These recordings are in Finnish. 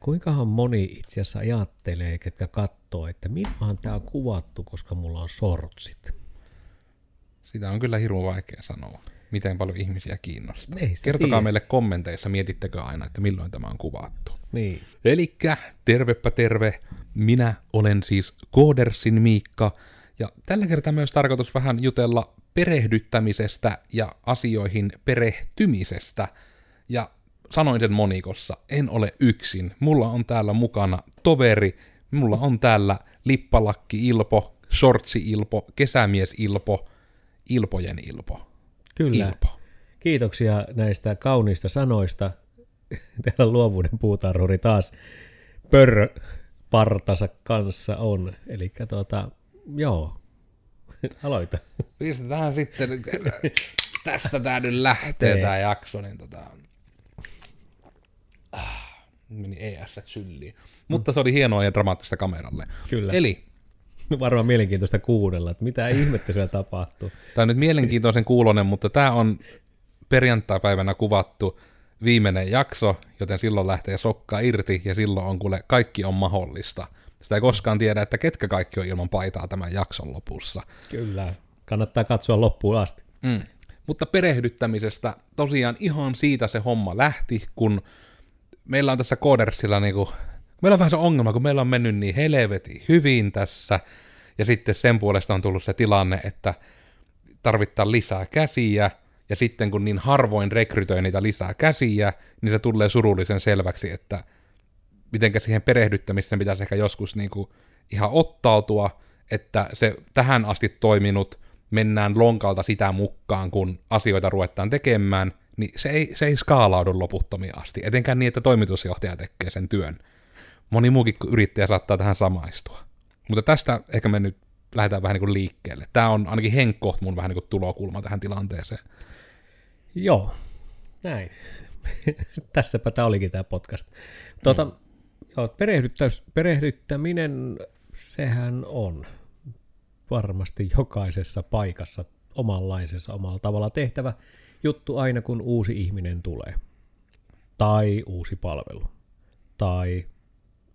Kuinkahan moni itse asiassa ajattelee, ketkä katsoo, että milloinhan tämä on kuvattu, koska mulla on sortsit. Sitä on kyllä hirveän vaikea sanoa, miten paljon ihmisiä kiinnostaa. Kertokaa tiedä. meille kommenteissa, mietittekö aina, että milloin tämä on kuvattu. Niin. Elikkä tervepä terve, minä olen siis Koodersin Miikka, ja tällä kertaa myös tarkoitus vähän jutella perehdyttämisestä ja asioihin perehtymisestä. Ja sanoin sen monikossa, en ole yksin. Mulla on täällä mukana toveri, mulla on täällä lippalakki Ilpo, shortsi Ilpo, kesämies Ilpo, Ilpojen Ilpo. Kyllä. Ilpo. Kiitoksia näistä kauniista sanoista. Täällä luovuuden puutarhuri taas pörrö partansa kanssa on. Eli tuota, joo, aloita. Pistetään sitten, tästä tää nyt lähtee Tee. tää jakso, niin tota... Meni ES sylliin. Mutta se oli hienoa ja dramaattista kameralle. Kyllä. Eli, Varmaan mielenkiintoista kuunnella, että mitä ihmettä siellä tapahtuu. tää on nyt mielenkiintoisen kuulonen, mutta tää on perjantai-päivänä kuvattu viimeinen jakso, joten silloin lähtee sokka irti ja silloin on kuule kaikki on mahdollista. Sitä ei koskaan tiedä, että ketkä kaikki on ilman paitaa tämän jakson lopussa. Kyllä. Kannattaa katsoa loppuun asti. Mm. Mutta perehdyttämisestä tosiaan ihan siitä se homma lähti, kun meillä on tässä Codersilla niinku, meillä on vähän se ongelma, kun meillä on mennyt niin helvetin hyvin tässä, ja sitten sen puolesta on tullut se tilanne, että tarvittaa lisää käsiä, ja sitten kun niin harvoin rekrytoi niitä lisää käsiä, niin se tulee surullisen selväksi, että mitenkä siihen perehdyttämiseen pitäisi ehkä joskus niinku ihan ottautua, että se tähän asti toiminut, mennään lonkalta sitä mukaan, kun asioita ruvetaan tekemään, niin se ei, se ei skaalaudu loputtomia asti, etenkään niin, että toimitusjohtaja tekee sen työn. Moni muukin kuin yrittäjä saattaa tähän samaistua. Mutta tästä ehkä me nyt lähdetään vähän niin kuin liikkeelle. Tämä on ainakin Henkko mun vähän niin kuin tulokulma tähän tilanteeseen. Joo, näin. Tässäpä tämä olikin tämä podcast. Tuota, mm. joo, perehdyttäminen, sehän on varmasti jokaisessa paikassa omanlaisessa omalla tavalla tehtävä juttu aina, kun uusi ihminen tulee. Tai uusi palvelu. Tai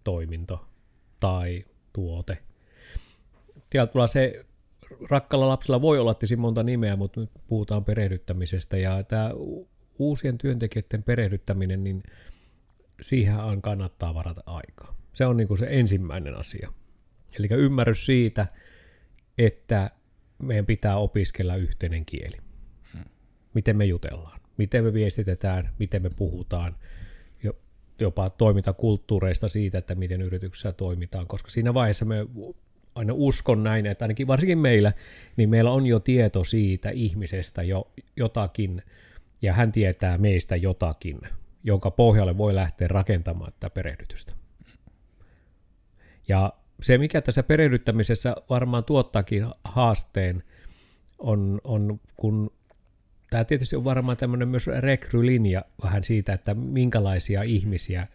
toiminto. Tai tuote. Tietyllä se rakkalla lapsella voi olla tietysti monta nimeä, mutta nyt puhutaan perehdyttämisestä ja tämä uusien työntekijöiden perehdyttäminen, niin siihen kannattaa varata aikaa. Se on niin kuin se ensimmäinen asia. Eli ymmärrys siitä, että meidän pitää opiskella yhteinen kieli. Miten me jutellaan, miten me viestitetään, miten me puhutaan, jo- jopa toimintakulttuureista siitä, että miten yrityksessä toimitaan, koska siinä vaiheessa me aina uskon näin, että ainakin varsinkin meillä, niin meillä on jo tieto siitä ihmisestä jo jotakin, ja hän tietää meistä jotakin, jonka pohjalle voi lähteä rakentamaan tätä perehdytystä. Ja se, mikä tässä perehdyttämisessä varmaan tuottaakin haasteen, on, on kun tämä tietysti on varmaan tämmöinen myös rekrylinja vähän siitä, että minkälaisia ihmisiä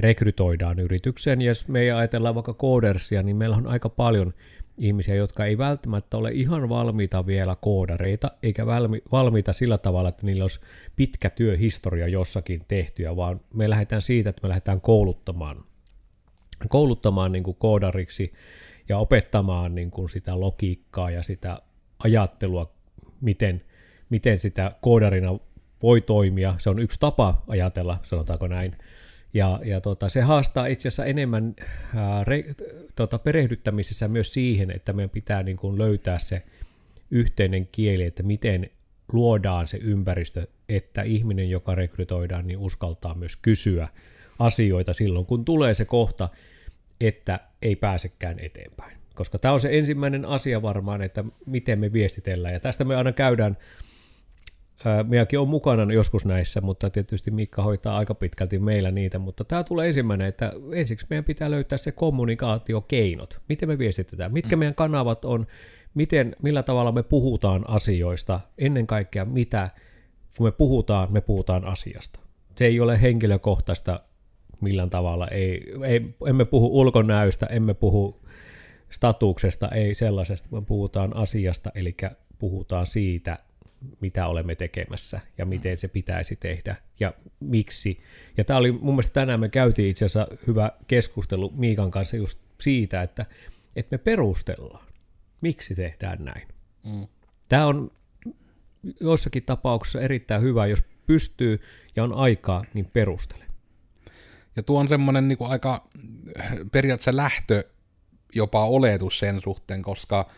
rekrytoidaan yritykseen. Jos me ajatellaan vaikka koodersia, niin meillä on aika paljon ihmisiä, jotka ei välttämättä ole ihan valmiita vielä koodareita, eikä valmi, valmiita sillä tavalla, että niillä olisi pitkä työhistoria jossakin tehtyä, vaan me lähdetään siitä, että me lähdetään kouluttamaan, kouluttamaan niin kuin koodariksi ja opettamaan niin kuin sitä logiikkaa ja sitä ajattelua, miten, miten sitä koodarina voi toimia. Se on yksi tapa ajatella, sanotaanko näin. Ja, ja tota, se haastaa itse asiassa enemmän ää, re, tota, perehdyttämisessä myös siihen, että meidän pitää niin kuin löytää se yhteinen kieli, että miten luodaan se ympäristö, että ihminen, joka rekrytoidaan, niin uskaltaa myös kysyä asioita silloin, kun tulee se kohta, että ei pääsekään eteenpäin. Koska tämä on se ensimmäinen asia varmaan, että miten me viestitellään. Ja tästä me aina käydään Minäkin olen mukana joskus näissä, mutta tietysti Mikka hoitaa aika pitkälti meillä niitä, mutta tämä tulee ensimmäinen, että ensiksi meidän pitää löytää se kommunikaatiokeinot. Miten me viestitetään, mitkä meidän kanavat on, miten, millä tavalla me puhutaan asioista, ennen kaikkea mitä, kun me puhutaan, me puhutaan asiasta. Se ei ole henkilökohtaista millään tavalla, ei, ei, emme puhu ulkonäöstä, emme puhu statuksesta, ei sellaisesta, vaan puhutaan asiasta, eli puhutaan siitä, mitä olemme tekemässä ja miten se pitäisi tehdä ja miksi. Ja tämä oli mun mielestä tänään me käytiin itse asiassa hyvä keskustelu Miikan kanssa just siitä, että, että me perustellaan, miksi tehdään näin. Mm. Tämä on joissakin tapauksissa erittäin hyvä, jos pystyy ja on aikaa, niin perustele. Ja tuo on semmoinen niin aika periaatteessa lähtö jopa oletus sen suhteen, koska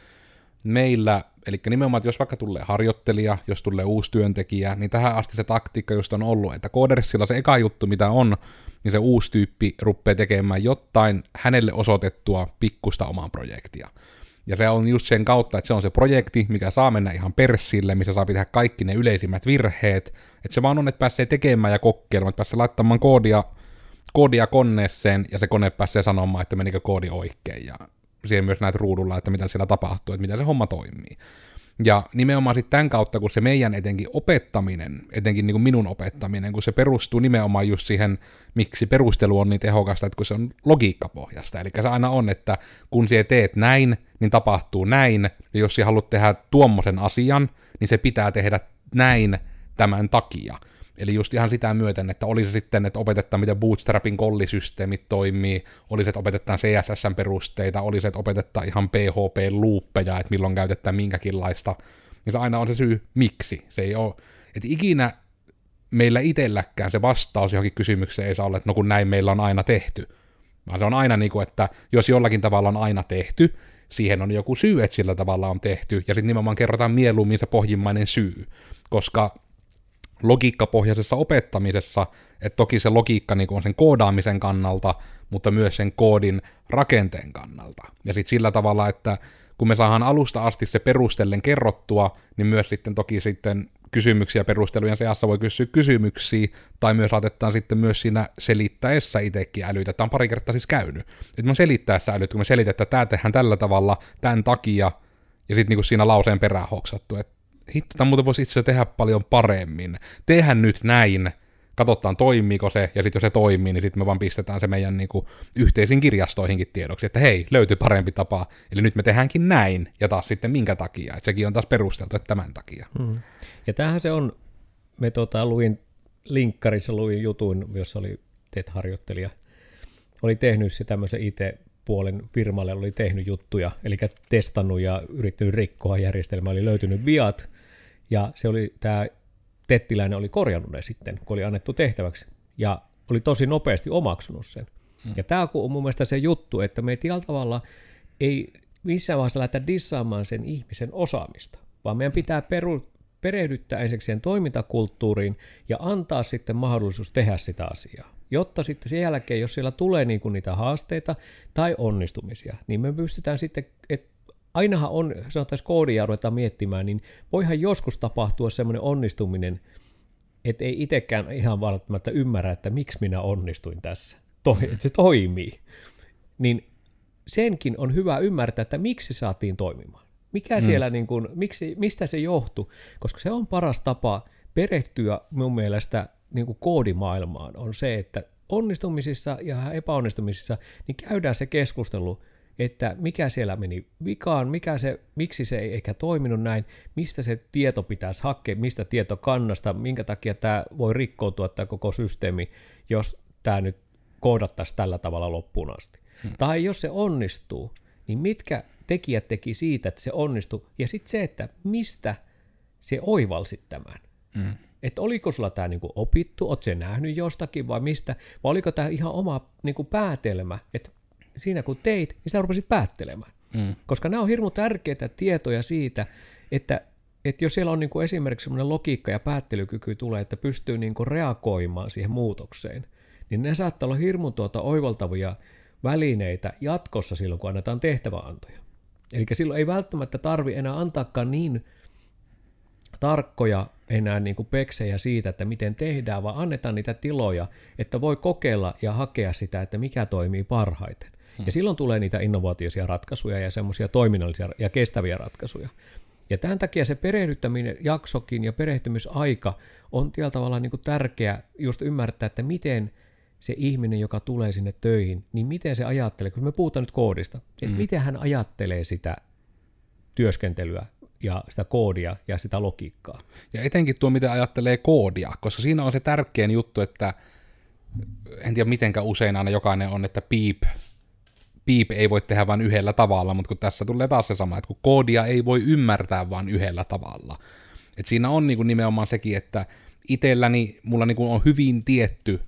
meillä, eli nimenomaan, että jos vaikka tulee harjoittelija, jos tulee uusi työntekijä, niin tähän asti se taktiikka just on ollut, että Codersilla se eka juttu, mitä on, niin se uusi tyyppi rupeaa tekemään jotain hänelle osoitettua pikkusta omaa projektia. Ja se on just sen kautta, että se on se projekti, mikä saa mennä ihan persille, missä saa tehdä kaikki ne yleisimmät virheet. Että se vaan on, että pääsee tekemään ja kokeilemaan, että pääsee laittamaan koodia, koodia koneeseen ja se kone pääsee sanomaan, että menikö koodi oikein. Ja siihen myös näet ruudulla, että mitä siellä tapahtuu, että miten se homma toimii. Ja nimenomaan sitten tämän kautta, kun se meidän etenkin opettaminen, etenkin niin kuin minun opettaminen, kun se perustuu nimenomaan just siihen, miksi perustelu on niin tehokasta, että kun se on logiikkapohjasta. Eli se aina on, että kun sinä teet näin, niin tapahtuu näin, ja jos sinä haluat tehdä tuommoisen asian, niin se pitää tehdä näin tämän takia. Eli just ihan sitä myöten, että oli se sitten, että opetetaan, miten Bootstrapin kollisysteemit toimii, oli se, että opetetaan CSSn perusteita, oli se, että opetetaan ihan PHP-luuppeja, että milloin käytetään minkäkinlaista, niin se aina on se syy, miksi. Se ei ole, että ikinä meillä itselläkään se vastaus johonkin kysymykseen ei saa olla, että no kun näin meillä on aina tehty. Vaan se on aina niin kuin, että jos jollakin tavalla on aina tehty, siihen on joku syy, että sillä tavalla on tehty, ja sitten nimenomaan kerrotaan mieluummin se pohjimmainen syy. Koska logiikkapohjaisessa opettamisessa, että toki se logiikka niin on sen koodaamisen kannalta, mutta myös sen koodin rakenteen kannalta. Ja sitten sillä tavalla, että kun me saadaan alusta asti se perustellen kerrottua, niin myös sitten toki sitten kysymyksiä perustelujen seassa voi kysyä kysymyksiä, tai myös saatetaan sitten myös siinä selittäessä itsekin älytä. Tämä on pari kertaa siis käynyt. Että me selittäessä älyt, kun me selitetään, että tämä tehdään tällä tavalla, tämän takia, ja sitten niin siinä lauseen perään hoksattu, että hitto, tämä muuten voisi itse tehdä paljon paremmin. Tehän nyt näin, katsotaan toimiiko se, ja sitten jos se toimii, niin sitten me vaan pistetään se meidän niin kuin, yhteisiin kirjastoihinkin tiedoksi, että hei, löytyy parempi tapa, eli nyt me tehdäänkin näin, ja taas sitten minkä takia, että sekin on taas perusteltu, että tämän takia. Hmm. Ja tämähän se on, me tota, luin linkkarissa luin jutun, jossa oli TET-harjoittelija, oli tehnyt se tämmöisen IT puolen firmalle oli tehnyt juttuja, eli testannut ja yrittänyt rikkoa järjestelmää, oli löytynyt viat, ja se oli tämä Tettiläinen oli korjannut ne sitten, kun oli annettu tehtäväksi, ja oli tosi nopeasti omaksunut sen. Hmm. Ja tämä on mun mielestä se juttu, että me tällä tavalla ei missään vaiheessa lähteä dissaamaan sen ihmisen osaamista, vaan meidän pitää peru, perehdyttää ensiksi sen toimintakulttuuriin ja antaa sitten mahdollisuus tehdä sitä asiaa jotta sitten sen jälkeen, jos siellä tulee niin kuin niitä haasteita tai onnistumisia, niin me pystytään sitten, että ainahan on, sanotaan, koodia ruvetaan miettimään, niin voihan joskus tapahtua semmoinen onnistuminen, että ei itsekään ihan välttämättä ymmärrä, että miksi minä onnistuin tässä, to- mm. että se toimii. Niin senkin on hyvä ymmärtää, että miksi saatiin toimimaan. Mikä mm. siellä, niin kuin, miksi, mistä se johtuu, koska se on paras tapa perehtyä mun mielestä niin kuin koodimaailmaan on se, että onnistumisissa ja epäonnistumisissa niin käydään se keskustelu, että mikä siellä meni vikaan, mikä se, miksi se ei ehkä toiminut näin, mistä se tieto pitäisi hakea, mistä tieto kannasta, minkä takia tämä voi rikkoutua tämä koko systeemi, jos tämä nyt koodattaisiin tällä tavalla loppuun asti. Hmm. Tai jos se onnistuu, niin mitkä tekijät teki siitä, että se onnistui, ja sitten se, että mistä se oivalsit tämän. Hmm että oliko sulla tämä niinku opittu, oot se nähnyt jostakin vai mistä, vai oliko tämä ihan oma niinku päätelmä, että siinä kun teit, niin sä rupesit päättelemään. Mm. Koska nämä on hirmu tärkeitä tietoja siitä, että, että jos siellä on niinku esimerkiksi sellainen logiikka ja päättelykyky tulee, että pystyy niinku reagoimaan siihen muutokseen, niin ne saattaa olla hirmu tuota oivaltavia välineitä jatkossa silloin, kun annetaan tehtäväantoja. Eli silloin ei välttämättä tarvi enää antaakaan niin tarkkoja enää niin kuin peksejä siitä, että miten tehdään, vaan annetaan niitä tiloja, että voi kokeilla ja hakea sitä, että mikä toimii parhaiten. Hmm. Ja silloin tulee niitä innovaatioisia ratkaisuja ja semmoisia toiminnallisia ja kestäviä ratkaisuja. Ja tämän takia se perehdyttäminen jaksokin ja perehtymisaika on tällä tavalla niin kuin tärkeä just ymmärtää, että miten se ihminen, joka tulee sinne töihin, niin miten se ajattelee, kun me puhutaan nyt koodista, että hmm. miten hän ajattelee sitä työskentelyä ja sitä koodia ja sitä logiikkaa. Ja etenkin tuo, miten ajattelee koodia, koska siinä on se tärkein juttu, että en tiedä mitenkä usein aina jokainen on, että piip, piip ei voi tehdä vain yhdellä tavalla, mutta kun tässä tulee taas se sama, että kun koodia ei voi ymmärtää vain yhdellä tavalla. Et siinä on niin kuin nimenomaan sekin, että itselläni mulla niin kuin on hyvin tietty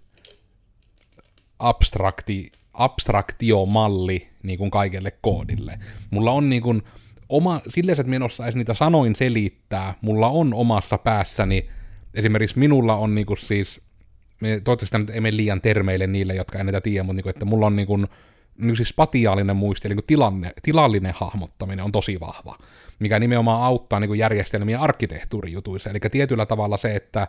abstrakti, abstraktiomalli niin kuin kaikelle koodille. Mulla on niin kuin oma, silleen, että minä en niitä sanoin selittää, mulla on omassa päässäni, esimerkiksi minulla on niin kuin siis, toivottavasti nyt ei mene liian termeille niille, jotka en näitä tiedä, mutta niin kuin, että mulla on niin kuin, niin siis spatiaalinen muisti, eli niin tilanne, tilallinen hahmottaminen on tosi vahva, mikä nimenomaan auttaa niin järjestelmien arkkitehtuurijutuissa. Eli tietyllä tavalla se, että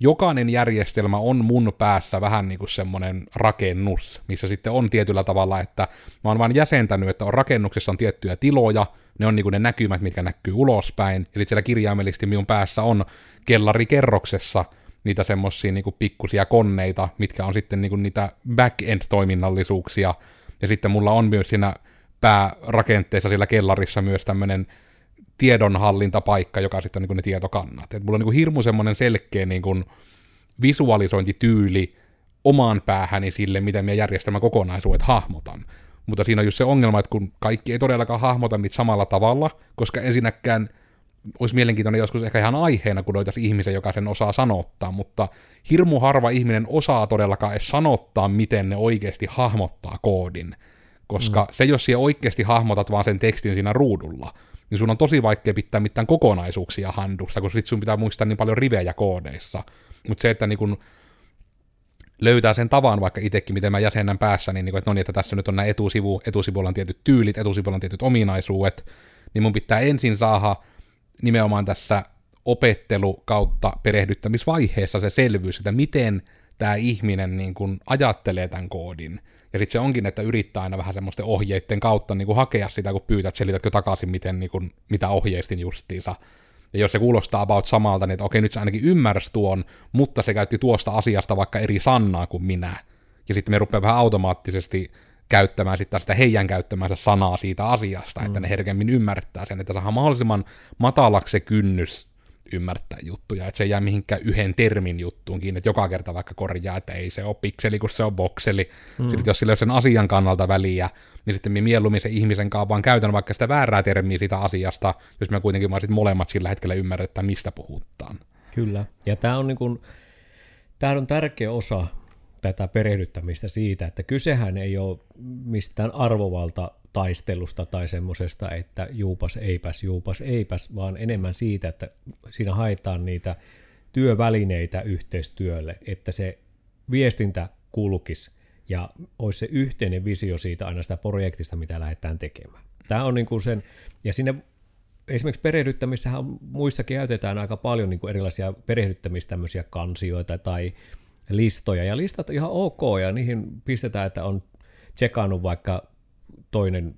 jokainen järjestelmä on mun päässä vähän niin kuin semmoinen rakennus, missä sitten on tietyllä tavalla, että mä oon vaan jäsentänyt, että on rakennuksessa on tiettyjä tiloja, ne on niin kuin ne näkymät, mitkä näkyy ulospäin, eli siellä kirjaimellisesti minun päässä on kellarikerroksessa niitä semmoisia niin pikkusia konneita, mitkä on sitten niin kuin niitä back-end-toiminnallisuuksia, ja sitten mulla on myös siinä päärakenteessa siellä kellarissa myös tämmöinen tiedonhallintapaikka, joka sitten on niin kuin ne tietokannat. Et mulla on niin kuin hirmu semmoinen selkeä niin kuin visualisointityyli omaan päähäni sille, miten minä järjestelmän kokonaisuudet hahmotan. Mutta siinä on just se ongelma, että kun kaikki ei todellakaan hahmota niitä samalla tavalla, koska ensinnäkään olisi mielenkiintoinen joskus ehkä ihan aiheena, kun löytäisi ihmisen, joka sen osaa sanottaa, mutta hirmu harva ihminen osaa todellakaan edes sanottaa, miten ne oikeasti hahmottaa koodin. Koska mm. se, jos siellä oikeasti hahmotat vaan sen tekstin siinä ruudulla, niin sun on tosi vaikea pitää mitään kokonaisuuksia handussa, koska sit sun pitää muistaa niin paljon rivejä koodeissa. Mutta se, että niin kun löytää sen tavan vaikka itsekin, miten mä jäsennän päässä, niin, niin että no niin, että tässä nyt on nämä etusivu, etusivuilla on tietyt tyylit, etusivuilla on tietyt ominaisuudet, niin mun pitää ensin saada nimenomaan tässä opettelu kautta perehdyttämisvaiheessa se selvyys, että miten tämä ihminen niin kun ajattelee tämän koodin. Ja sitten se onkin, että yrittää aina vähän semmoisten ohjeiden kautta niin kuin hakea sitä, kun pyytät, selitätkö takaisin, miten, niin kuin, mitä ohjeistin justiinsa. Ja jos se kuulostaa about samalta, niin että okei, nyt se ainakin ymmärsi tuon, mutta se käytti tuosta asiasta vaikka eri sanaa kuin minä. Ja sitten me rupeaa vähän automaattisesti käyttämään sitten sitä heidän käyttämänsä sanaa siitä asiasta, mm. että ne herkemmin ymmärtää sen, että saadaan mahdollisimman matalaksi se kynnys ymmärtää juttuja, että se ei jää mihinkään yhden termin juttuun kiinni, että joka kerta vaikka korjaa, että ei se ole pikseli, kun se on bokseli. Mm. Sitten jos sillä on sen asian kannalta väliä, niin sitten minä mieluummin se ihmisen kanssa vaan käytän vaikka sitä väärää termiä siitä asiasta, jos me kuitenkin vaan sitten molemmat sillä hetkellä ymmärretään, mistä puhutaan. Kyllä, ja tämä on, niin kuin, tämä on tärkeä osa tätä perehdyttämistä siitä, että kysehän ei ole mistään arvovalta taistelusta tai semmoisesta, että juupas eipäs, juupas eipäs, vaan enemmän siitä, että siinä haetaan niitä työvälineitä yhteistyölle, että se viestintä kulkisi ja olisi se yhteinen visio siitä aina sitä projektista, mitä lähdetään tekemään. Tämä on niin kuin sen, ja sinne esimerkiksi perehdyttämissähän muissakin käytetään aika paljon niin kuin erilaisia perehdyttämistä kansioita tai listoja, ja listat on ihan ok, ja niihin pistetään, että on tsekannut vaikka toinen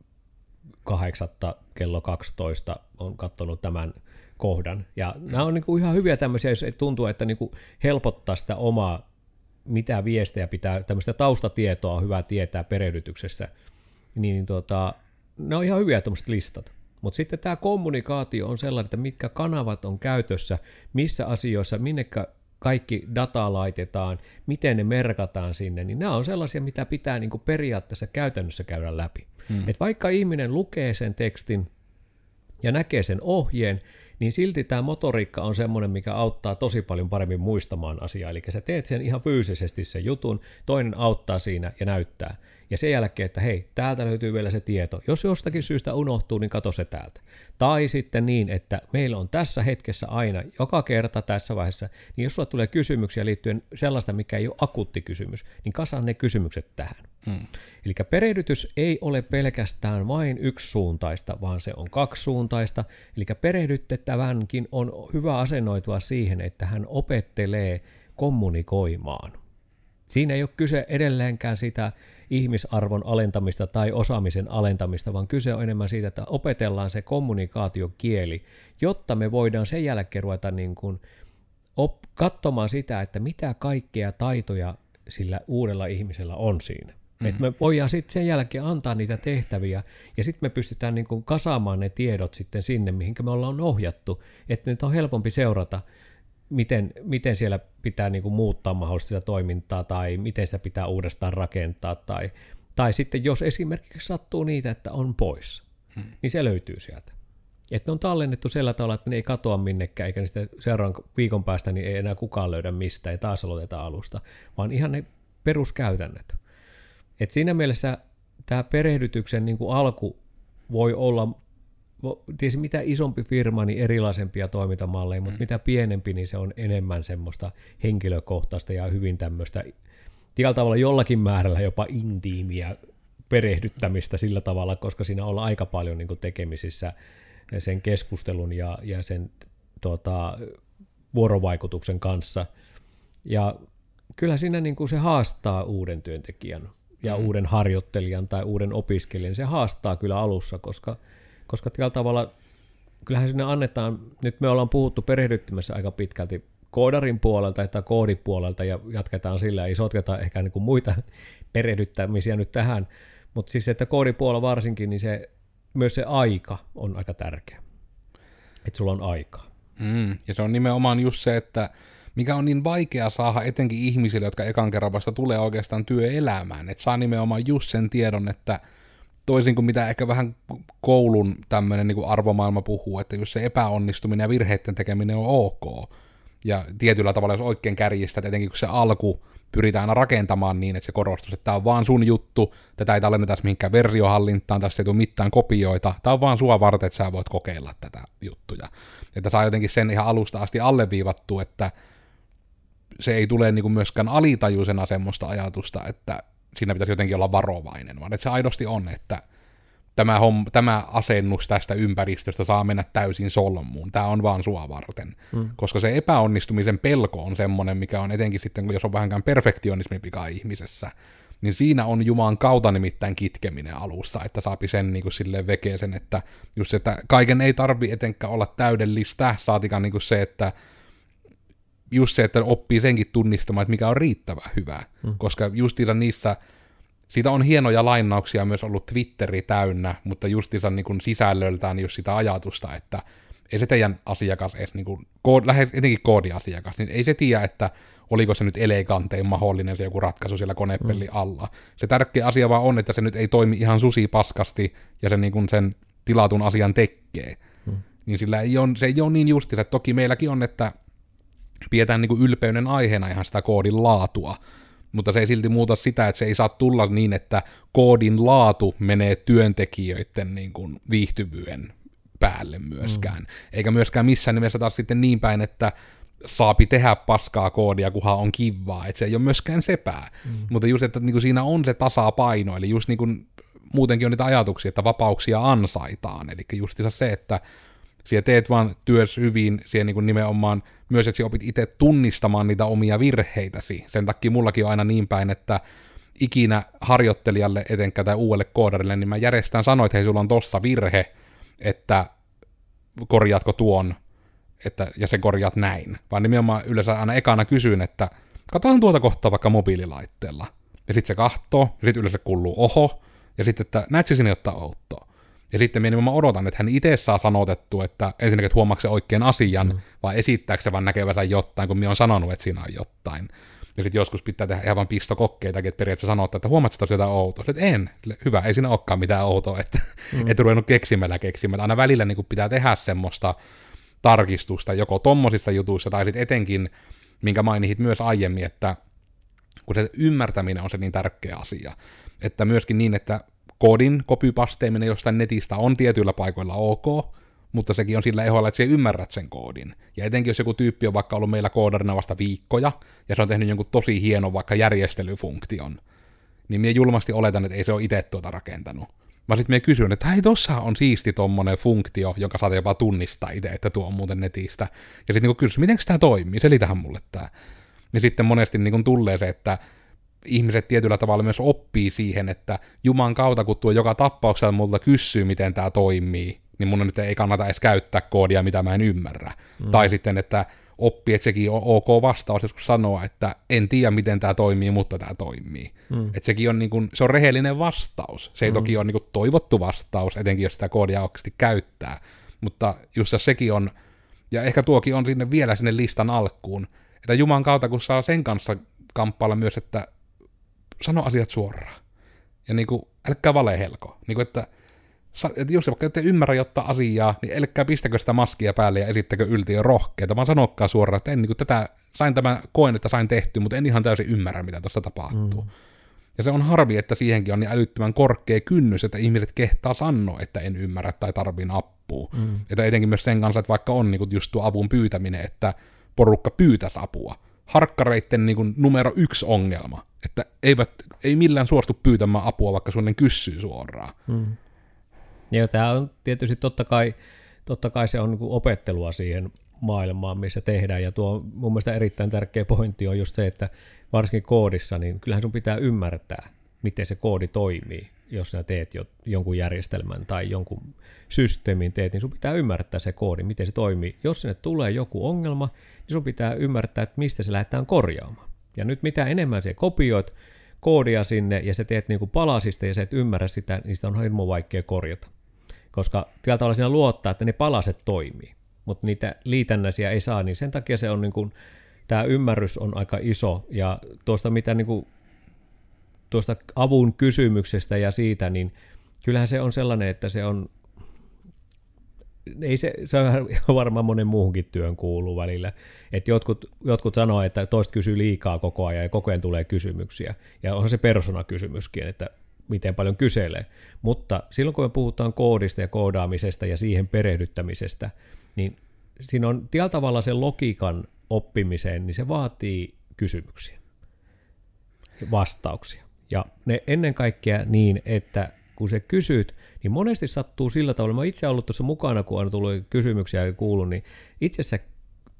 kahdeksatta kello 12 on katsonut tämän kohdan. Ja nämä on niin kuin ihan hyviä tämmöisiä, jos tuntuu, että niin kuin helpottaa sitä omaa, mitä viestejä pitää, tämmöistä taustatietoa on hyvä tietää perehdytyksessä, niin, niin tuota, ne on ihan hyviä tämmöiset listat. Mutta sitten tämä kommunikaatio on sellainen, että mitkä kanavat on käytössä, missä asioissa, minnekä kaikki data laitetaan, miten ne merkataan sinne, niin nämä on sellaisia, mitä pitää niin kuin periaatteessa käytännössä käydä läpi. Hmm. Et vaikka ihminen lukee sen tekstin ja näkee sen ohjeen, niin silti tämä motoriikka on semmoinen, mikä auttaa tosi paljon paremmin muistamaan asiaa. Eli sä teet sen ihan fyysisesti sen jutun, toinen auttaa siinä ja näyttää. Ja sen jälkeen, että hei, täältä löytyy vielä se tieto. Jos jostakin syystä unohtuu, niin kato se täältä. Tai sitten niin, että meillä on tässä hetkessä aina, joka kerta tässä vaiheessa, niin jos sulla tulee kysymyksiä liittyen sellaista, mikä ei ole akuutti kysymys, niin kasaan ne kysymykset tähän. Hmm. Eli perehdytys ei ole pelkästään vain yksisuuntaista, vaan se on kaksisuuntaista. Eli perehdytettävänkin on hyvä asennoitua siihen, että hän opettelee kommunikoimaan. Siinä ei ole kyse edelleenkään sitä ihmisarvon alentamista tai osaamisen alentamista, vaan kyse on enemmän siitä, että opetellaan se kommunikaatiokieli, jotta me voidaan sen jälkeen ruveta niin kuin op- katsomaan sitä, että mitä kaikkea taitoja sillä uudella ihmisellä on siinä. Mm. Että me voidaan sitten sen jälkeen antaa niitä tehtäviä, ja sitten me pystytään niin kuin kasaamaan ne tiedot sitten sinne, mihinkä me ollaan ohjattu, että nyt on helpompi seurata, miten, miten siellä pitää niin kuin muuttaa mahdollisesti sitä toimintaa, tai miten sitä pitää uudestaan rakentaa, tai, tai sitten jos esimerkiksi sattuu niitä, että on pois, hmm. niin se löytyy sieltä. Että ne on tallennettu sillä tavalla, että ne ei katoa minnekään, eikä niistä seuraavan viikon päästä niin ei enää kukaan löydä mistä, ja taas aloiteta alusta, vaan ihan ne peruskäytännöt. Et siinä mielessä tämä perehdytyksen niin kuin alku voi olla, tietysti mitä isompi firma, niin erilaisempia toimintamalleja, mutta mm. mitä pienempi, niin se on enemmän semmoista henkilökohtaista ja hyvin tämmöistä, tällä tavalla jollakin määrällä jopa intiimiä perehdyttämistä sillä tavalla, koska siinä on aika paljon niin kuin tekemisissä sen keskustelun ja, ja sen tuota, vuorovaikutuksen kanssa. Ja kyllä siinä niin kuin se haastaa uuden työntekijän ja mm. uuden harjoittelijan tai uuden opiskelijan. Se haastaa kyllä alussa, koska, koska tällä tavalla kyllähän sinne annetaan, nyt me ollaan puhuttu perehdyttämässä aika pitkälti koodarin puolelta tai koodipuolelta ja jatketaan sillä, ei sotketa ehkä niin kuin muita perehdyttämisiä nyt tähän, mutta siis että koodipuolella varsinkin, niin se, myös se aika on aika tärkeä, että sulla on aikaa. Mm, ja se on nimenomaan just se, että mikä on niin vaikea saada etenkin ihmisille, jotka ekan kerran vasta tulee oikeastaan työelämään. Että saa nimenomaan just sen tiedon, että toisin kuin mitä ehkä vähän koulun tämmöinen niin arvomaailma puhuu, että jos se epäonnistuminen ja virheiden tekeminen on ok, ja tietyllä tavalla jos oikein kärjistä, että etenkin kun se alku pyritään aina rakentamaan niin, että se korostus, että tämä on vaan sun juttu, tätä ei tallenneta mihinkään versiohallintaan, tässä ei tule mitään kopioita, tämä on vaan sua varten, että sä voit kokeilla tätä juttuja. Että saa jotenkin sen ihan alusta asti alleviivattu, että se ei tule niin kuin myöskään alitajuisena semmoista ajatusta, että siinä pitäisi jotenkin olla varovainen, vaan että se aidosti on, että tämä, homm, tämä asennus tästä ympäristöstä saa mennä täysin solmuun. Tämä on vaan sua varten. Mm. Koska se epäonnistumisen pelko on semmoinen, mikä on etenkin sitten, jos on vähänkään perfektionismi pika ihmisessä, niin siinä on Jumalan kautta nimittäin kitkeminen alussa, että saapi sen niin kuin silleen vekeesen, että just se, että kaiken ei tarvi etenkään olla täydellistä, saatikaan niin kuin se, että just se, että oppii senkin tunnistamaan, että mikä on riittävän hyvää, mm. koska justiinsa niissä, siitä on hienoja lainauksia myös ollut Twitteri täynnä, mutta justiinsa niin kuin sisällöltään just sitä ajatusta, että ei se teidän asiakas edes, niin kuin, kood, lähes etenkin koodiasiakas, niin ei se tiedä, että oliko se nyt elegantein mahdollinen se joku ratkaisu siellä konepellin mm. alla. Se tärkeä asia vaan on, että se nyt ei toimi ihan susi paskasti ja se niin kuin sen tilatun asian tekee. Mm. Niin sillä ei ole, se ei ole niin justiinsa, että toki meilläkin on, että pidetään niin kuin ylpeyden aiheena ihan sitä koodin laatua, mutta se ei silti muuta sitä, että se ei saa tulla niin, että koodin laatu menee työntekijöiden niin kuin viihtyvyyden päälle myöskään. Mm. Eikä myöskään missään nimessä taas sitten niin päin, että saapi tehdä paskaa koodia, kunhan on kivaa, että se ei ole myöskään sepää. Mm. Mutta just, että niin kuin siinä on se tasapaino, eli just niin kuin muutenkin on niitä ajatuksia, että vapauksia ansaitaan, eli justiinsa se, että siellä teet vaan työs hyvin, siellä niin nimenomaan myös, että opit itse tunnistamaan niitä omia virheitäsi. Sen takia mullakin on aina niin päin, että ikinä harjoittelijalle etenkään tai uudelle koodarille, niin mä järjestään sanoin, että hei, sulla on tossa virhe, että korjaatko tuon, että, ja se korjaat näin. Vaan nimenomaan yleensä aina ekana kysyn, että katsotaan tuota kohtaa vaikka mobiililaitteella. Ja sitten se kahtoo, ja sitten yleensä kuuluu oho, ja sitten, että näet sinne ottaa outoa. Ja sitten minä nimenomaan odotan, että hän itse saa sanotettu, että ensinnäkin, että huomaako se oikein asian, mm. vai esittääkö se vaan näkevänsä jotain, kun minä on sanonut, että siinä on jotain. Ja sitten joskus pitää tehdä ihan vaan pistokokkeitakin, että periaatteessa sanottaa, että huomaatko tosiaan jotain outoa. Että en, hyvä, ei siinä olekaan mitään outoa, että mm. et ruvennut keksimällä keksimällä. Aina välillä niin kuin pitää tehdä semmoista tarkistusta, joko tommosissa jutuissa, tai sitten etenkin, minkä mainitsit myös aiemmin, että kun se ymmärtäminen on se niin tärkeä asia, että myöskin niin, että kodin kopypasteeminen jostain netistä on tietyillä paikoilla ok, mutta sekin on sillä eholla, että sä ymmärrät sen koodin. Ja etenkin jos joku tyyppi on vaikka ollut meillä koodarina vasta viikkoja, ja se on tehnyt jonkun tosi hienon vaikka järjestelyfunktion, niin minä julmasti oletan, että ei se ole itse tuota rakentanut. Mä sitten me kysyn, että hei, tossa on siisti tommonen funktio, jonka saat jopa tunnistaa itse, että tuo on muuten netistä. Ja sitten niin kysyn, miten tämä toimii, selitähän mulle tämä. Niin sitten monesti niin tulee se, että ihmiset tietyllä tavalla myös oppii siihen, että Juman kautta, kun tuo joka tappauksella multa kysyy, miten tämä toimii, niin mun nyt ei kannata edes käyttää koodia, mitä mä en ymmärrä. Mm. Tai sitten, että oppii, että sekin on ok vastaus joskus sanoa, että en tiedä miten tämä toimii, mutta tämä toimii. Mm. Että sekin on, niin kuin, se on rehellinen vastaus. Se ei mm. toki ole niin kuin, toivottu vastaus, etenkin jos sitä koodia oikeasti käyttää, mutta just sekin on, ja ehkä tuokin on sinne vielä sinne listan alkuun, että Juman kautta kun saa sen kanssa kamppailla myös, että sano asiat suoraan. Ja niin kuin, älkää valehelko. Niin kuin, että että jos vaikka ette ymmärrä jotta asiaa, niin älkää pistäkö sitä maskia päälle ja esittäkö yltiö rohkeita, vaan sanokkaa suoraan, että en niin kuin tätä, sain tämän koen, että sain tehty, mutta en ihan täysin ymmärrä, mitä tuossa tapahtuu. Mm. Ja se on harvi, että siihenkin on niin älyttömän korkea kynnys, että ihmiset kehtaa sanoa, että en ymmärrä tai tarviin apua. Mm. Että etenkin myös sen kanssa, että vaikka on niin kuin just tuo avun pyytäminen, että porukka pyytäisi apua. Harkkareitten niin kuin numero yksi ongelma, että eivät, ei millään suostu pyytämään apua, vaikka sunnen kyssyy suoraan. Mm. Ja tämä on tietysti totta kai, totta kai se on niin opettelua siihen maailmaan, missä tehdään, ja tuo mun mielestä erittäin tärkeä pointti on just se, että varsinkin koodissa, niin kyllähän sun pitää ymmärtää, miten se koodi toimii, jos sä teet jo, jonkun järjestelmän tai jonkun systeemin teet, niin sun pitää ymmärtää se koodi, miten se toimii. Jos sinne tulee joku ongelma, niin sun pitää ymmärtää, että mistä se lähdetään korjaamaan. Ja nyt mitä enemmän se kopioit koodia sinne ja sä teet niin kuin palasista ja sä et ymmärrä sitä, niin sitä on hirmu vaikea korjata koska tällä tavalla siinä luottaa, että ne palaset toimii, mutta niitä liitännäisiä ei saa, niin sen takia se on niin kuin, tämä ymmärrys on aika iso, ja tuosta mitä niin kuin, tuosta avun kysymyksestä ja siitä, niin kyllähän se on sellainen, että se on, ei se, se on varmaan monen muuhunkin työn kuuluu välillä, että jotkut, jotkut sanoo, että toista kysyy liikaa koko ajan ja koko ajan tulee kysymyksiä, ja on se persona-kysymyskin, että miten paljon kyselee. Mutta silloin kun me puhutaan koodista ja koodaamisesta ja siihen perehdyttämisestä, niin siinä on tällä tavalla sen logiikan oppimiseen, niin se vaatii kysymyksiä, vastauksia. Ja ne ennen kaikkea niin, että kun se kysyt, niin monesti sattuu sillä tavalla, mä itse ollut tuossa mukana, kun on tullut kysymyksiä ja kuullut, niin itse asiassa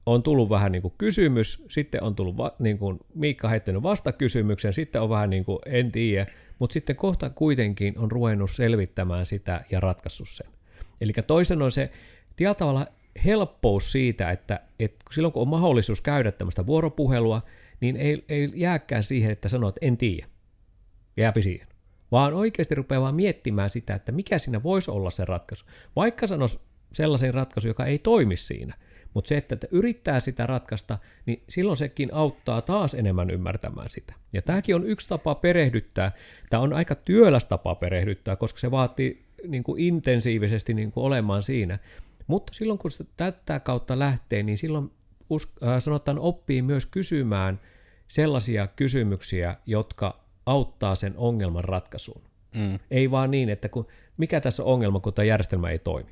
on tullut vähän niin kuin kysymys, sitten on tullut va, niin kuin Miikka heittänyt vastakysymyksen, sitten on vähän niin kuin en tiedä, mutta sitten kohta kuitenkin on ruvennut selvittämään sitä ja ratkaissut sen. Eli toisen on se tietyllä tavalla helppous siitä, että, että silloin kun on mahdollisuus käydä tämmöistä vuoropuhelua, niin ei, ei jääkään siihen, että sanoo, että en tiedä, jääpi siihen. Vaan oikeasti rupeaa vaan miettimään sitä, että mikä siinä voisi olla se ratkaisu. Vaikka sanoisi sellaisen ratkaisun, joka ei toimi siinä, mutta se, että yrittää sitä ratkaista, niin silloin sekin auttaa taas enemmän ymmärtämään sitä. Ja tämäkin on yksi tapa perehdyttää. Tämä on aika työläs tapa perehdyttää, koska se vaatii niin kuin intensiivisesti niin kuin olemaan siinä. Mutta silloin kun se tätä kautta lähtee, niin silloin äh, sanotaan oppii myös kysymään sellaisia kysymyksiä, jotka auttaa sen ongelman ratkaisuun. Mm. Ei vaan niin, että kun, mikä tässä on ongelma, kun tämä järjestelmä ei toimi.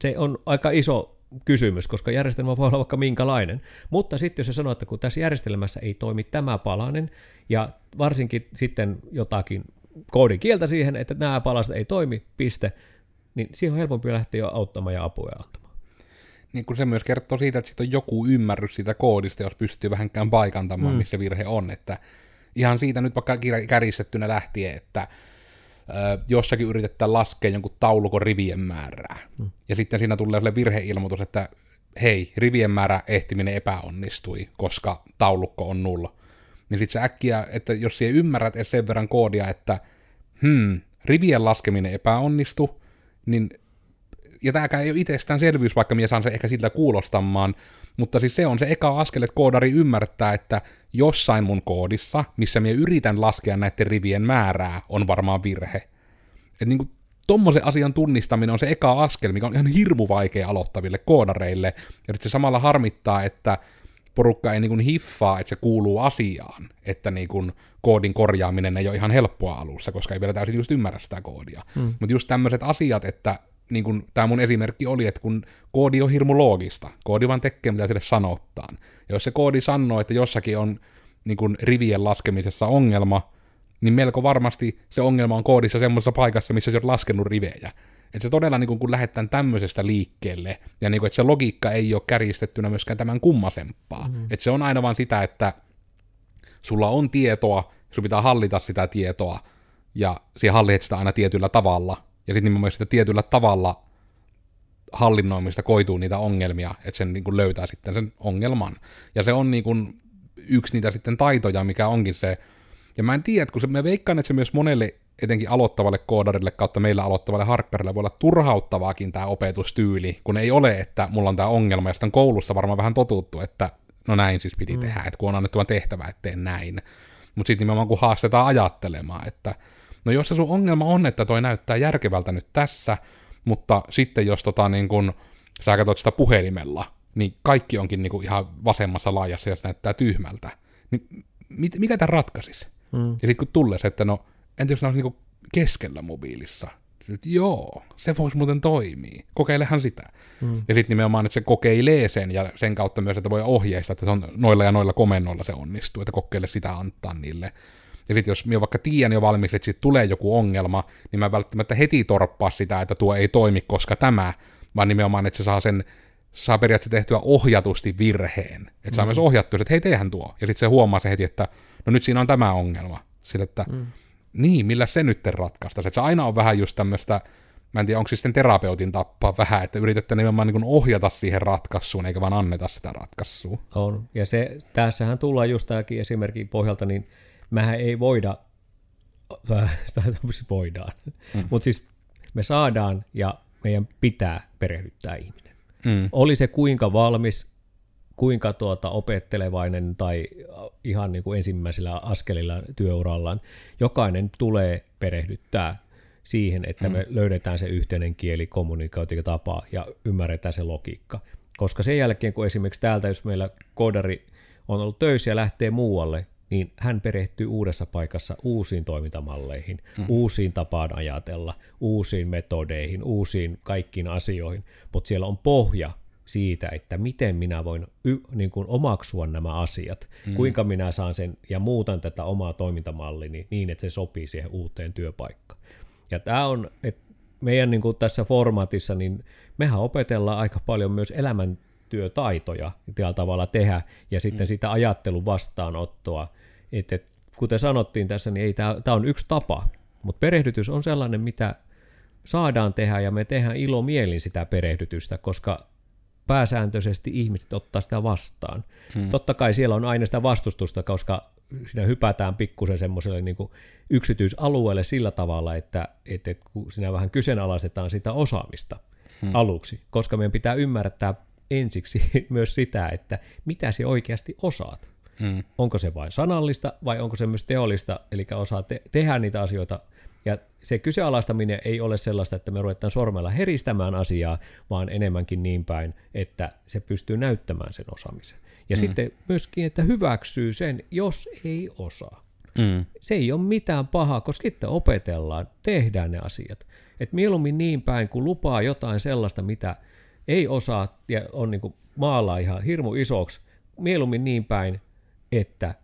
Se on aika iso kysymys, koska järjestelmä voi olla vaikka minkälainen. Mutta sitten jos se sanoo, että kun tässä järjestelmässä ei toimi tämä palanen, ja varsinkin sitten jotakin koodin kieltä siihen, että nämä palaset ei toimi, piste, niin siihen on helpompi lähteä jo auttamaan ja apua antamaan. Niin kun se myös kertoo siitä, että siitä on joku ymmärrys siitä koodista, jos pystyy vähänkään paikantamaan, mm. missä virhe on. Että ihan siitä nyt vaikka kärjistettynä lähtien, että jossakin yritetään laskea jonkun taulukon rivien määrää. Hmm. Ja sitten siinä tulee sille virheilmoitus, että hei, rivien määrä ehtiminen epäonnistui, koska taulukko on nulla. Niin sitten se äkkiä, että jos siellä ymmärrät edes sen verran koodia, että hmm, rivien laskeminen epäonnistui, niin ja tämäkään ei ole itsestäänselvyys, vaikka minä saan se ehkä siltä kuulostamaan, mutta siis se on se eka askel, että koodari ymmärtää, että jossain mun koodissa, missä minä yritän laskea näiden rivien määrää, on varmaan virhe. Että niin tommosen asian tunnistaminen on se eka askel, mikä on ihan hirmu vaikea aloittaville koodareille, ja se samalla harmittaa, että porukka ei niin hiffaa, että se kuuluu asiaan, että niin kuin koodin korjaaminen ei ole ihan helppoa alussa, koska ei vielä täysin just ymmärrä sitä koodia. Hmm. Mutta just tämmöiset asiat, että niin kuin tämä mun esimerkki oli, että kun koodi on hirmu loogista, koodi vaan tekee mitä sille sanottaan. Ja jos se koodi sanoo, että jossakin on niin kuin rivien laskemisessa ongelma, niin melko varmasti se ongelma on koodissa semmoisessa paikassa, missä se on laskenut rivejä. Että se todella, niin kun, kun lähdetään tämmöisestä liikkeelle, ja niin kun, että se logiikka ei ole kärjistettynä myöskään tämän kummasempaa. Mm. Että se on aina vaan sitä, että sulla on tietoa, sun pitää hallita sitä tietoa, ja siihen hallit sitä aina tietyllä tavalla, ja sitten nimenomaan sitä tietyllä tavalla hallinnoimista koituu niitä ongelmia, että sen niin kuin löytää sitten sen ongelman. Ja se on niin kuin yksi niitä sitten taitoja, mikä onkin se, ja mä en tiedä, että kun se, mä veikkaan, että se myös monelle etenkin aloittavalle koodarille kautta meillä aloittavalle harkkarille voi olla turhauttavaakin tämä opetustyyli, kun ei ole, että mulla on tämä ongelma, ja sitten koulussa varmaan vähän totuttu, että no näin siis piti mm. tehdä, että kun on annettu tehtävä, että teen näin. Mutta sitten nimenomaan kun haastetaan ajattelemaan, että no jos se sun ongelma on, että toi näyttää järkevältä nyt tässä, mutta sitten jos tota niin kun, sä katsot sitä puhelimella, niin kaikki onkin niin kuin ihan vasemmassa laajassa ja se näyttää tyhmältä. Niin mit, mikä tämä ratkaisisi? Mm. Ja sitten kun tulee se, että no, entä jos ne olisi niin keskellä mobiilissa? Sitten, joo, se voisi muuten toimia. Kokeilehan sitä. Mm. Ja sitten nimenomaan, että se kokeilee sen ja sen kautta myös, että voi ohjeistaa, että se on noilla ja noilla komennoilla se onnistuu, että kokeile sitä antaa niille. Ja sitten jos minä vaikka tiedän jo valmiiksi, että siitä tulee joku ongelma, niin mä välttämättä heti torppaa sitä, että tuo ei toimi, koska tämä, vaan nimenomaan, että se saa sen saa periaatteessa tehtyä ohjatusti virheen. Että mm. saa myös ohjattua, että hei, tehän tuo. Ja sitten se huomaa se heti, että no nyt siinä on tämä ongelma. Sille, että mm. niin, millä se nyt ratkaista. Että se aina on vähän just tämmöistä, mä en tiedä, onko se sitten terapeutin tappaa vähän, että yritätte nimenomaan niin ohjata siihen ratkaisuun, eikä vaan anneta sitä ratkaisua. On, ja se, tässähän tullaan just tämäkin esimerkin pohjalta, niin mehän ei voida, sitä voidaan, mm. mutta siis me saadaan ja meidän pitää perehdyttää ihminen. Mm. Oli se kuinka valmis, kuinka tuota opettelevainen tai ihan niin kuin ensimmäisillä askelilla työurallaan, jokainen tulee perehdyttää siihen, että mm. me löydetään se yhteinen kieli, kommunikaatiotapa ja ymmärretään se logiikka. Koska sen jälkeen, kun esimerkiksi täältä, jos meillä koodari on ollut töissä ja lähtee muualle, niin hän perehtyy uudessa paikassa uusiin toimintamalleihin, mm. uusiin tapaan ajatella, uusiin metodeihin, uusiin kaikkiin asioihin, mutta siellä on pohja siitä, että miten minä voin y- niin kuin omaksua nämä asiat, mm. kuinka minä saan sen ja muutan tätä omaa toimintamallini niin, että se sopii siihen uuteen työpaikkaan. Ja tämä on, että meidän niin kuin tässä formaatissa, niin mehän opetellaan aika paljon myös elämäntyötaitoja tällä tavalla tehdä, ja sitten mm. sitä ajattelun vastaanottoa, että, että kuten sanottiin tässä, niin ei tämä on yksi tapa, mutta perehdytys on sellainen, mitä saadaan tehdä ja me tehdään ilo mielin sitä perehdytystä, koska pääsääntöisesti ihmiset ottaa sitä vastaan. Hmm. Totta kai siellä on aina sitä vastustusta, koska siinä hypätään pikkusen semmoiselle niin yksityisalueelle sillä tavalla, että, että, että kun siinä vähän kyseenalaistetaan sitä osaamista hmm. aluksi, koska meidän pitää ymmärtää ensiksi myös sitä, että mitä se oikeasti osaat. Mm. Onko se vain sanallista vai onko se myös teollista, eli osaa te- tehdä niitä asioita. Ja se kyseenalaistaminen ei ole sellaista, että me ruvetaan sormella heristämään asiaa, vaan enemmänkin niin päin, että se pystyy näyttämään sen osaamisen. Ja mm. sitten myöskin, että hyväksyy sen, jos ei osaa. Mm. Se ei ole mitään pahaa, koska sitten opetellaan, tehdään ne asiat. Et mieluummin niin päin, kun lupaa jotain sellaista, mitä ei osaa ja on niin kuin maalla ihan hirmu isoksi, mieluummin niin päin, että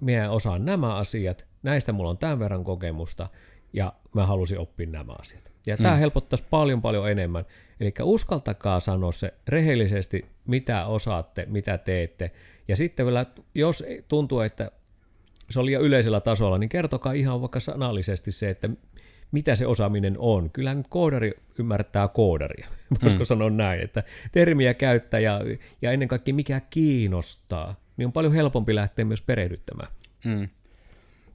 minä osaan nämä asiat, näistä mulla on tämän verran kokemusta, ja mä halusin oppia nämä asiat. Ja mm. tämä helpottaisi paljon paljon enemmän. Eli uskaltakaa sanoa se rehellisesti, mitä osaatte, mitä teette. Ja sitten vielä, jos tuntuu, että se on liian yleisellä tasolla, niin kertokaa ihan vaikka sanallisesti se, että mitä se osaaminen on. Kyllähän koodari ymmärtää koodaria, voisiko mm. sanoa näin, että termiä käyttää ja, ja ennen kaikkea mikä kiinnostaa niin on paljon helpompi lähteä myös perehdyttämään. Mm.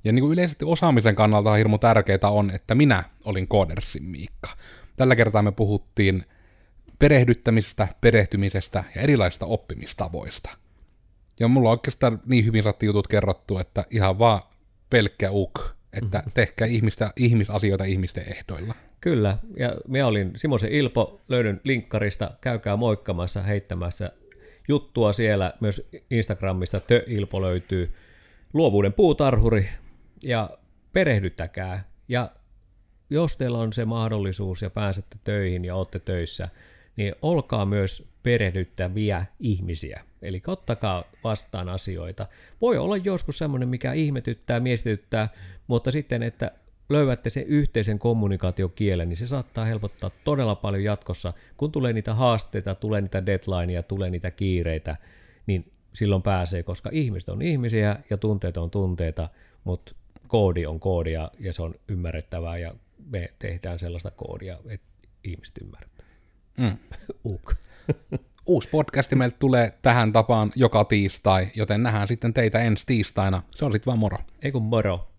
Ja niin kuin yleisesti osaamisen kannalta hirmu tärkeää on, että minä olin Koodersin Miikka. Tällä kertaa me puhuttiin perehdyttämisestä, perehtymisestä ja erilaisista oppimistavoista. Ja mulla on oikeastaan niin hyvin saatti jutut kerrottu, että ihan vaan pelkkä uk, että mm-hmm. tehkää ihmistä, ihmisasioita ihmisten ehdoilla. Kyllä, ja me olin Simosen Ilpo, löydyn linkkarista, käykää moikkamassa, heittämässä juttua siellä. Myös Instagramista Tö-Ilpo löytyy. Luovuuden puutarhuri ja perehdyttäkää. Ja jos teillä on se mahdollisuus ja pääsette töihin ja olette töissä, niin olkaa myös perehdyttäviä ihmisiä. Eli ottakaa vastaan asioita. Voi olla joskus semmoinen, mikä ihmetyttää, miestityttää, mutta sitten, että löydätte sen yhteisen kommunikaatiokielen, niin se saattaa helpottaa todella paljon jatkossa. Kun tulee niitä haasteita, tulee niitä deadlineja, tulee niitä kiireitä, niin silloin pääsee, koska ihmiset on ihmisiä ja tunteet on tunteita, mutta koodi on koodia ja se on ymmärrettävää ja me tehdään sellaista koodia, että ihmiset ymmärtää. Mm. Uk. Uusi podcasti meiltä tulee tähän tapaan joka tiistai, joten nähdään sitten teitä ensi tiistaina. Se on sitten vaan moro. Ei kun moro.